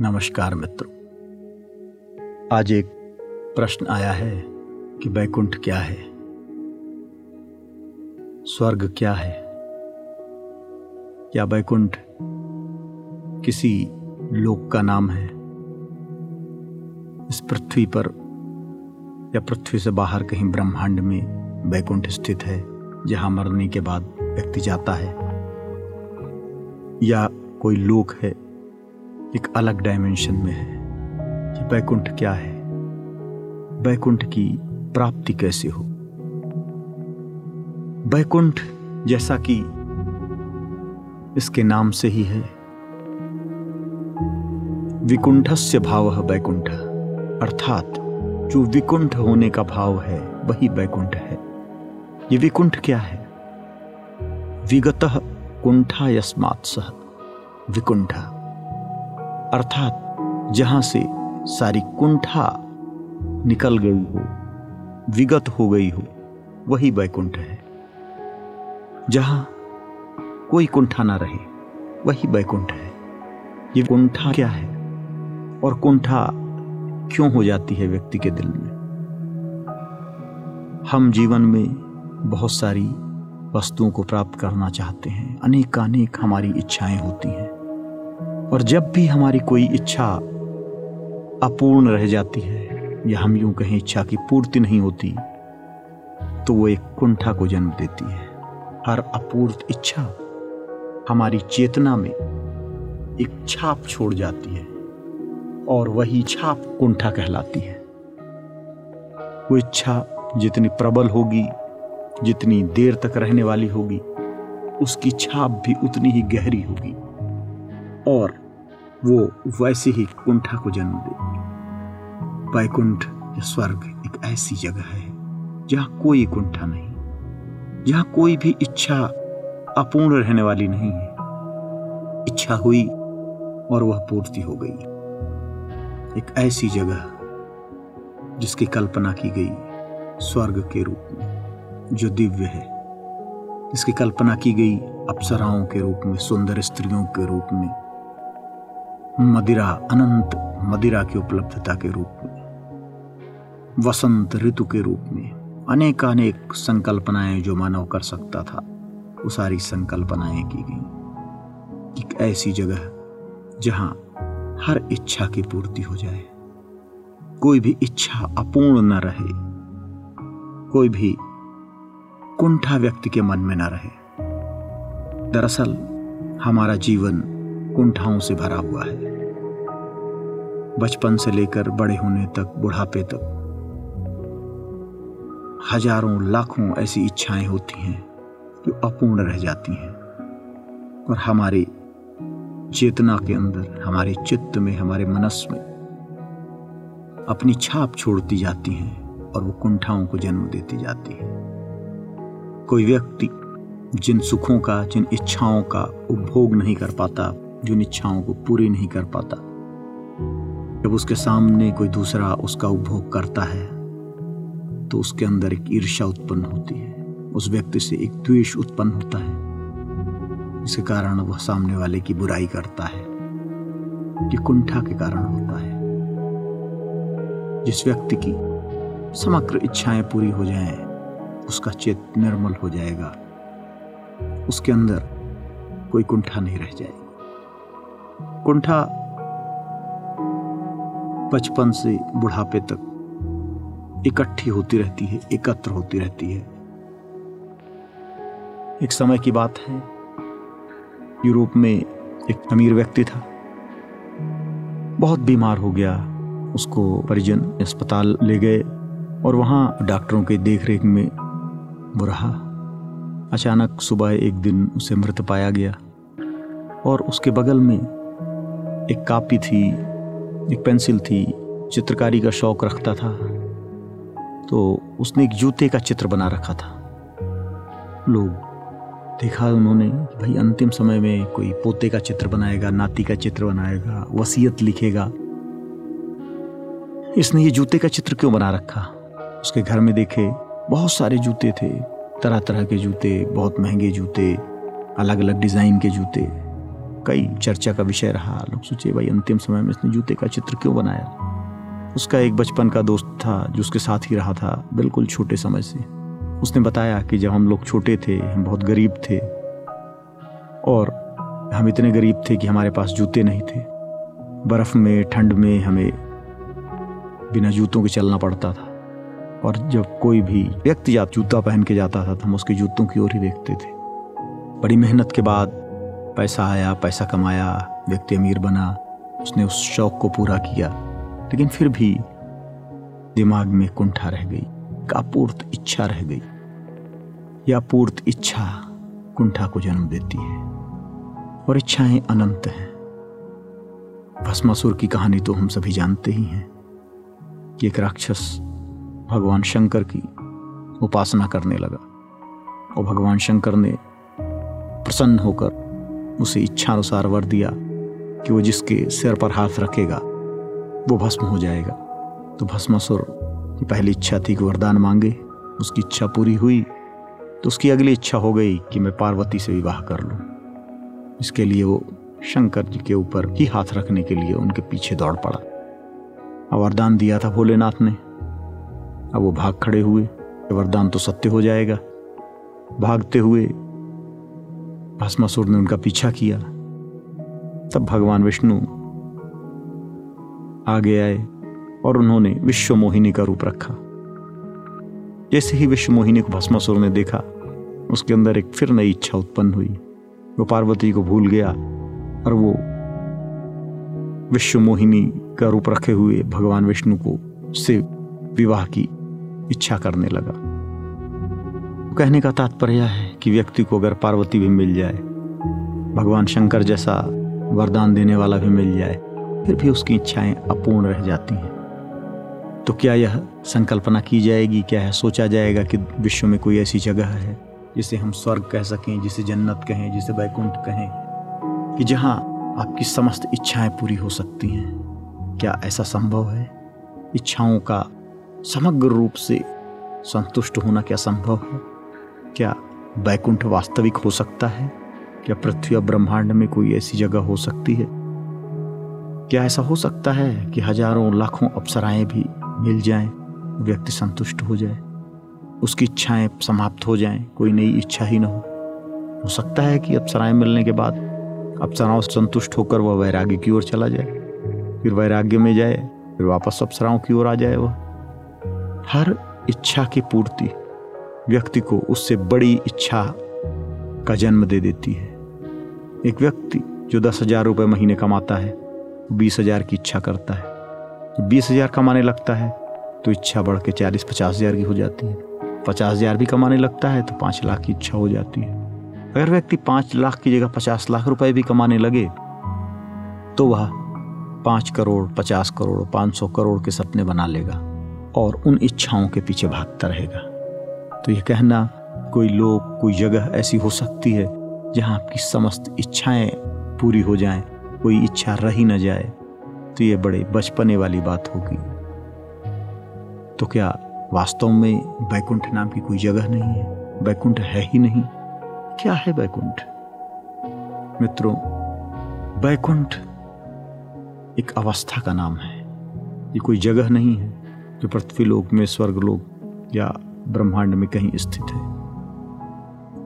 नमस्कार मित्रों। आज एक प्रश्न आया है कि बैकुंठ क्या है? स्वर्ग क्या है? क्या बैकुंठ किसी लोक का नाम है? इस पृथ्वी पर या पृथ्वी से बाहर कहीं ब्रह्मांड में बैकुंठ स्थित है, जहाँ मरने के बाद व्यक्ति जाता है? या कोई लोक है एक अलग डायमेंशन में है कि बैकुंठ क्या है बैकुंठ की प्राप्ति कैसे हो। बैकुंठ जैसा कि इसके नाम से ही है। विकुंठस्य भाव बैकुंठ अर्थात जो विकुंठ होने का भाव है, वही बैकुंठ है। ये विकुंठ क्या है? विगत कुंठा यस्मात् सह विकुंठा। अर्थात जहाँ से सारी कुंठा निकल गई हो, विगत हो गई हो, वही बैकुंठ है। जहाँ कोई कुंठा ना रहे, वही बैकुंठ है। ये कुंठा क्या है? और कुंठा क्यों हो जाती है व्यक्ति के दिल में? हम जीवन में बहुत सारी वस्तुओं को प्राप्त करना चाहते हैं। अनेकानेक हमारी इच्छाएँ होती हैं। और जब भी हमारी कोई इच्छा अपूर्ण रह जाती है या हम यूँ कहें इच्छा की पूर्ति नहीं होती तो वो एक कुंठा को जन्म देती है। हर अपूर्त इच्छा हमारी चेतना में एक छाप छोड़ जाती है और वही छाप कुंठा कहलाती है। वो इच्छा जितनी प्रबल होगी, जितनी देर तक रहने वाली होगी, उसकी छाप भी उतनी ही गहरी होगी। और वो वैसे ही कुंठा को जन्म दे। बैकुंठ या स्वर्ग एक ऐसी जगह है, जहाँ कोई कुंठा नहीं, जहाँ कोई भी इच्छा अपूर्ण रहने वाली नहीं है। इच्छा हुई और वह पूर्ति हो गई। एक ऐसी जगह जिसकी कल्पना की गई स्वर्ग के रूप में, जो दिव्य है। जिसकी कल्पना की गई अप्सराओं के रूप में, सुंदर स्त्रियों के रूप में मदिरा, अनंत मदिरा की उपलब्धता के रूप में, वसंत ऋतु के रूप में, अनेकानेक संकल्पनाएँ जो मानव कर सकता था, वो सारी संकल्पनाएँ की गई। एक ऐसी जगह जहाँ हर इच्छा की पूर्ति हो जाए, कोई भी इच्छा अपूर्ण न रहे, कोई भी कुंठा व्यक्ति के मन में न रहे। दरअसल, हमारा जीवन कुंठाओं से भरा हुआ है। बचपन से लेकर बड़े होने तक बुढ़ापे तक हज़ारों, लाखों ऐसी इच्छाएँ होती हैं जो अपूर्ण रह जाती हैं। और हमारे चेतना के अंदर, हमारे चित्त में, हमारे मनस में अपनी छाप छोड़ती जाती हैं और वो कुंठाओं को जन्म देती जाती है। कोई व्यक्ति जिन सुखों का, जिन इच्छाओं का उपभोग नहीं कर पाता जिन इच्छाओं को पूरी नहीं कर पाता। जब उसके सामने कोई दूसरा उसका उपभोग करता है तो उसके अंदर एक ईर्षा उत्पन्न होती है। उस व्यक्ति से एक द्वेष उत्पन्न होता है इसके कारण वह सामने वाले की बुराई करता है। ये कुंठा के कारण होता है। जिस व्यक्ति की समग्र इच्छाएँ पूरी हो जाएँ, उसका चित्त निर्मल हो जाएगा। उसके अंदर कोई कुंठा नहीं रह जाएगा। कुंठा बचपन से बुढ़ापे तक इकट्ठी होती रहती है, एकत्र होती रहती है। एक समय की बात है। यूरोप में एक अमीर व्यक्ति था। बहुत बीमार हो गया। उसको परिजन अस्पताल ले गए और वहाँ डॉक्टरों के देखरेख में वो रहा। अचानक सुबह एक दिन उसे मृत पाया गया और उसके बगल में एक कापी थी, एक पेंसिल थी, चित्रकारी का शौक रखता था। तो उसने एक जूते का चित्र बना रखा था। लोग देखा उन्होंने भाई अंतिम समय में कोई पोते का चित्र बनाएगा, नाती का चित्र बनाएगा, वसीयत लिखेगा। इसने ये जूते का चित्र क्यों बना रखा? उसके घर में देखे बहुत सारे जूते थे तरह तरह के जूते, बहुत महँगे जूते अलग अलग डिज़ाइन के जूते। कई चर्चा का विषय रहा। लोग सोचे, भाई, अंतिम समय में इसने जूते का चित्र क्यों बनाया? उसका एक बचपन का दोस्त था, जो उसके साथ ही रहा था, बिल्कुल छोटे समय से। उसने बताया कि जब हम लोग छोटे थे, हम बहुत गरीब थे। और हम इतने गरीब थे कि हमारे पास जूते नहीं थे। बर्फ़ में, ठंड में हमें बिना जूतों के चलना पड़ता था। और जब कोई भी व्यक्ति या जूता पहन के जाता था तो हम उसके जूतों की ओर ही देखते थे। बड़ी मेहनत के बाद पैसा आया, पैसा कमाया, व्यक्ति अमीर बना, उसने उस शौक को पूरा किया। लेकिन फिर भी दिमाग में कुंठा रह गई अपूर्त इच्छा रह गई। यह अपूर्त इच्छा कुंठा को जन्म देती है। और इच्छाएँ अनंत हैं। भस्मासुर की कहानी तो हम सभी जानते ही हैं कि एक राक्षस भगवान शंकर की उपासना करने लगा। और भगवान शंकर ने प्रसन्न होकर उसे इच्छानुसार वर दिया कि वो जिसके सिर पर हाथ रखेगा, वो भस्म हो जाएगा। तो भस्मासुर की पहली इच्छा थी कि वरदान मांगे। उसकी इच्छा पूरी हुई तो उसकी अगली इच्छा हो गई कि मैं पार्वती से विवाह कर लूँ। इसके लिए वो शंकर जी के ऊपर ही हाथ रखने के लिए उनके पीछे दौड़ पड़ा। अब वरदान दिया था भोलेनाथ ने। अब वो भाग खड़े हुए। वरदान तो सत्य हो जाएगा। भागते हुए भस्मासुर ने उनका पीछा किया। तब भगवान विष्णु आगे आए और उन्होंने विश्व मोहिनी का रूप रखा। जैसे ही विश्व मोहिनी को भस्मासुर ने देखा, उसके अंदर एक फिर नई इच्छा उत्पन्न हुई। वो पार्वती को भूल गया और वो विश्व मोहिनी का रूप रखे हुए भगवान विष्णु को से विवाह की इच्छा करने लगा। कहने का तात्पर्य है कि व्यक्ति को अगर पार्वती भी मिल जाए, भगवान शंकर जैसा वरदान देने वाला भी मिल जाए, फिर भी उसकी इच्छाएँ अपूर्ण रह जाती हैं। तो क्या यह संकल्पना की जाएगी, क्या है सोचा जाएगा कि विश्व में कोई ऐसी जगह है, जिसे हम स्वर्ग कह सकें, जिसे जन्नत कहें, जिसे वैकुंठ कहें, कि जहाँ आपकी समस्त इच्छाएँ पूरी हो सकती हैं? क्या ऐसा संभव है? इच्छाओं का समग्र रूप से संतुष्ट होना क्या संभव है? क्या बैकुंठ वास्तविक हो सकता है? क्या पृथ्वी और ब्रह्मांड में कोई ऐसी जगह हो सकती है? क्या ऐसा हो सकता है कि हज़ारों, लाखों अप्सराएँ भी मिल जाएँ, व्यक्ति संतुष्ट हो जाए, उसकी इच्छाएँ समाप्त हो जाएँ, कोई नई इच्छा ही ना हो? हो सकता है कि अप्सराएँ मिलने के बाद अप्सराओं संतुष्ट होकर वह वैराग्य की ओर चला जाए, फिर वैराग्य में जाए, फिर वापस अप्सराओं की ओर आ जाए वह। हर इच्छा की पूर्ति व्यक्ति को उससे बड़ी इच्छा का जन्म दे देती है। एक व्यक्ति जो दस हज़ार रुपये महीने कमाता है, बीस हज़ार की इच्छा करता है। बीस हज़ार कमाने लगता है तो इच्छा बढ़ के चालीस, पचास हज़ार की हो जाती है। पचास हज़ार भी कमाने लगता है तो पाँच लाख की इच्छा हो जाती है। अगर व्यक्ति पाँच लाख की जगह पचास लाख रुपए भी कमाने लगे तो वह पाँच करोड़, पचास करोड़, पाँच सौ करोड़ के सपने बना लेगा और उन इच्छाओं के पीछे भागता रहेगा। तो ये कहना कोई लोग कोई जगह ऐसी हो सकती है जहाँ आपकी समस्त इच्छाएँ पूरी हो जाएँ, कोई इच्छा रही न जाए तो ये बड़े बचपने वाली बात होगी। तो क्या वास्तव में बैकुंठ नाम की कोई जगह नहीं है? बैकुंठ है ही नहीं। क्या है बैकुंठ मित्रों बैकुंठ एक अवस्था का नाम है। ये कोई जगह नहीं है जो पृथ्वी लोक में स्वर्ग लोक या ब्रह्मांड में कहीं स्थित है।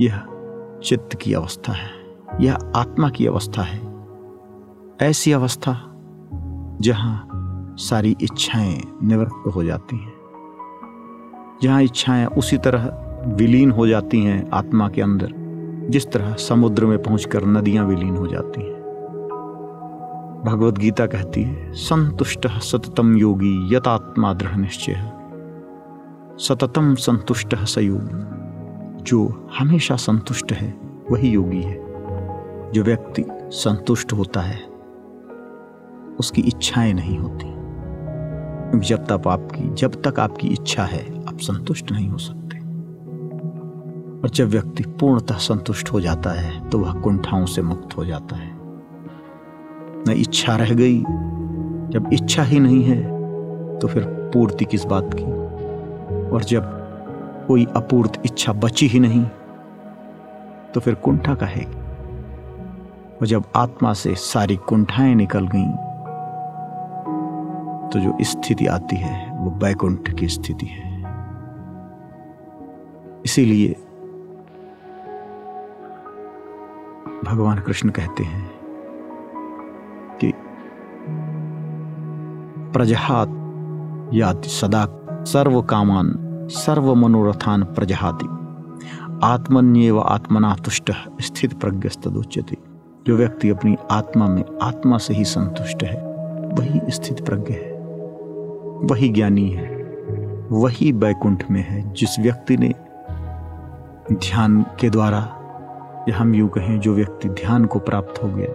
यह चित्त की अवस्था है। यह आत्मा की अवस्था है। ऐसी अवस्था जहाँ सारी इच्छाएँ निवृत्त हो जाती हैं। जहाँ इच्छाएँ उसी तरह विलीन हो जाती हैं आत्मा के अंदर, जिस तरह समुद्र में पहुंचकर नदियाँ विलीन हो जाती हैं। भगवत गीता कहती है, संतुष्ट सततम योगी यतात्मा दृढ़ निश्चय। सततम संतुष्ट सयोगी जो हमेशा संतुष्ट है, वही योगी है। जो व्यक्ति संतुष्ट होता है, उसकी इच्छाएँ नहीं होती। जब तक आपकी, जब तक आपकी इच्छा है, आप संतुष्ट नहीं हो सकते। और जब व्यक्ति पूर्णतः संतुष्ट हो जाता है तो वह कुंठाओं से मुक्त हो जाता है। न इच्छा रह गई। जब इच्छा ही नहीं है तो फिर पूर्ति किस बात की? और जब कोई अपूर्त इच्छा बची ही नहीं तो फिर कुंठा कहेगी और जब आत्मा से सारी कुंठाएँ निकल गईं तो जो स्थिति आती है, वो बैकुंठ की स्थिति है। इसीलिए भगवान कृष्ण कहते हैं कि प्रजहात याति सदा सर्व कामान सर्व मनोरथान प्रजहाति। आत्मन्येव आत्मना तुष्ट स्थित प्रज्ञस्तुच्यते जो व्यक्ति अपनी आत्मा में आत्मा से ही संतुष्ट है, वही स्थित प्रज्ञ है। वही ज्ञानी है, वही बैकुंठ में है, जिस व्यक्ति ने ध्यान के द्वारा, या हम यूँ कहें, जो व्यक्ति ध्यान को प्राप्त हो गया,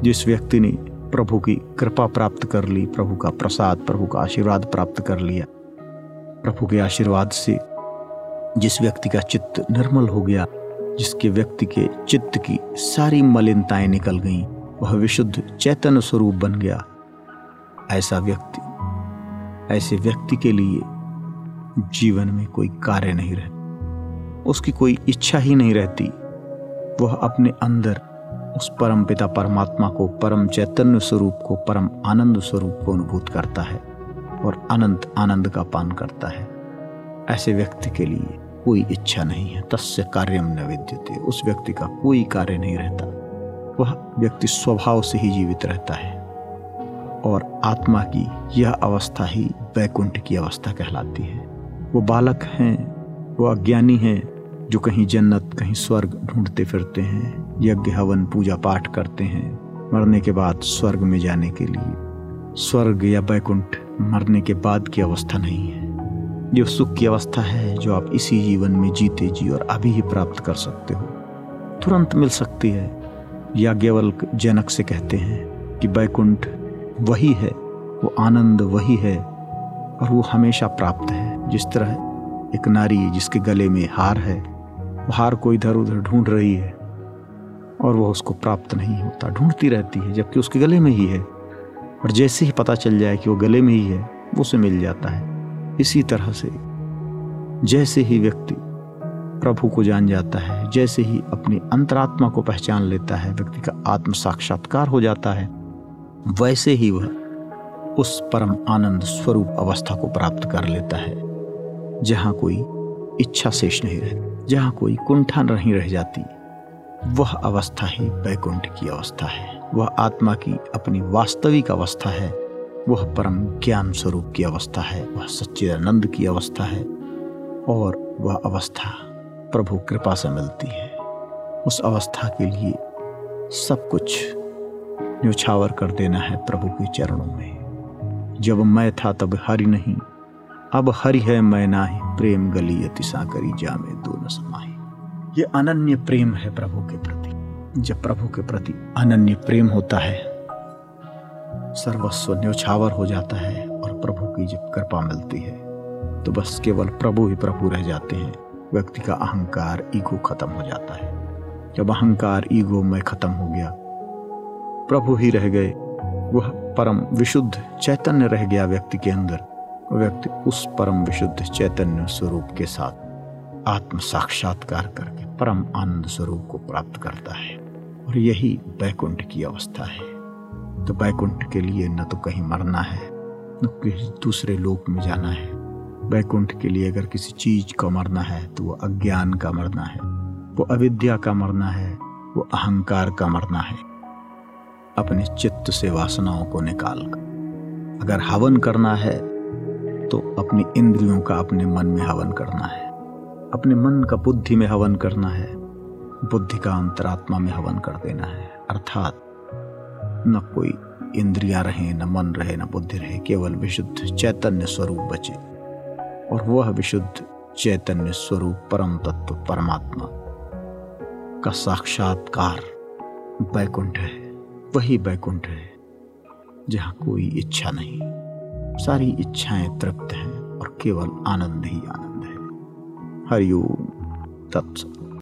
जिस व्यक्ति ने प्रभु की कृपा प्राप्त कर ली, प्रभु का प्रसाद, प्रभु का आशीर्वाद प्राप्त कर लिया प्रभु के आशीर्वाद से जिस व्यक्ति का चित्त निर्मल हो गया, जिसके व्यक्ति के चित्त की सारी मलिनताएँ निकल गईं, वह विशुद्ध चैतन्य स्वरूप बन गया। ऐसा व्यक्ति, ऐसे व्यक्ति के लिए जीवन में कोई कार्य नहीं रहता उसकी कोई इच्छा ही नहीं रहती। वह अपने अंदर उस परम पिता परमात्मा को परम चैतन्य स्वरूप को परम आनंद स्वरूप को अनुभूत करता है। और अनंत आनंद का पान करता है। ऐसे व्यक्ति के लिए कोई इच्छा नहीं है। तस्य कार्यम न विद्यते। उस व्यक्ति का कोई कार्य नहीं रहता। वह व्यक्ति स्वभाव से ही जीवित रहता है। और आत्मा की यह अवस्था ही वैकुंठ की अवस्था कहलाती है। वो बालक हैं, वो अज्ञानी हैं, जो कहीं जन्नत, कहीं स्वर्ग ढूंढते फिरते हैं, यज्ञ, हवन, पूजा पाठ करते हैं, मरने के बाद स्वर्ग में जाने के लिए। स्वर्ग या बैकुंठ मरने के बाद की अवस्था नहीं है। ये सुख की अवस्था है जो आप इसी जीवन में जीते जी और अभी ही प्राप्त कर सकते हो। तुरंत मिल सकती है। याज्ञवल जनक से कहते हैं कि बैकुंठ वही है, वो आनंद वही है और वो हमेशा प्राप्त है। जिस तरह एक नारी जिसके गले में हार है हार को इधर उधर ढूंढ रही है और वह उसको प्राप्त नहीं होता, ढूंढती रहती है, जबकि उसके गले में ही है। और जैसे ही पता चल जाए कि वो गले में ही है, वो उसे मिल जाता है। इसी तरह से जैसे ही व्यक्ति प्रभु को जान जाता है, जैसे ही अपनी अंतरात्मा को पहचान लेता है, व्यक्ति का आत्म साक्षात्कार हो जाता है, वैसे ही वह उस परम आनंद स्वरूप अवस्था को प्राप्त कर लेता है, जहाँ कोई इच्छा शेष नहीं रहती जहाँ कोई कुंठा नहीं रह जाती। वह अवस्था ही वैकुंठ की अवस्था है। वह आत्मा की अपनी वास्तविक अवस्था है। वह परम ज्ञान स्वरूप की अवस्था है। वह सच्चिदानंद की अवस्था है और वह अवस्था प्रभु कृपा से मिलती है। उस अवस्था के लिए सब कुछ न्यौछावर कर देना है प्रभु के चरणों में। जब मैं था तब हरि नहीं, अब हरि है मैं नाही, प्रेम गली अतिशा करी जा में दो न समाही ये अनन्य प्रेम है प्रभु के प्रति। जब प्रभु के प्रति अनन्य प्रेम होता है, सर्वस्व न्योछावर हो जाता है और प्रभु की जब कृपा मिलती है तो बस केवल प्रभु ही प्रभु रह जाते हैं। व्यक्ति का अहंकार, ईगो खत्म हो जाता है। जब अहंकार, ईगो में खत्म हो गया, प्रभु ही रह गए। वह परम विशुद्ध चैतन्य रह गया व्यक्ति के अंदर। व्यक्ति उस परम विशुद्ध चैतन्य स्वरूप के साथ आत्म साक्षात्कार करके परम आनंद स्वरूप को प्राप्त करता है। और यही बैकुंठ की अवस्था है। तो बैकुंठ के लिए न तो कहीं मरना है, न किसी दूसरे लोक में जाना है। बैकुंठ के लिए अगर किसी चीज़ का मरना है तो वो अज्ञान का मरना है, वो अविद्या का मरना है, वो अहंकार का मरना है। अपने चित्त से वासनाओं को निकाल कर, अगर हवन करना है तो अपनी इंद्रियों का अपने मन में हवन करना है। अपने मन का बुद्धि में हवन करना है बुद्धि का अंतरात्मा में हवन कर देना है। अर्थात, न कोई इंद्रिया रहे, न मन रहे, न बुद्धि रहे, केवल विशुद्ध चैतन्य स्वरूप बचे। और वह विशुद्ध चैतन्य स्वरूप परम तत्व परमात्मा का साक्षात्कार बैकुंठ है। वही बैकुंठ है जहाँ कोई इच्छा नहीं। सारी इच्छाएँ तृप्त हैं और केवल आनंद ही आनंद है। हरिओम। तत्सत।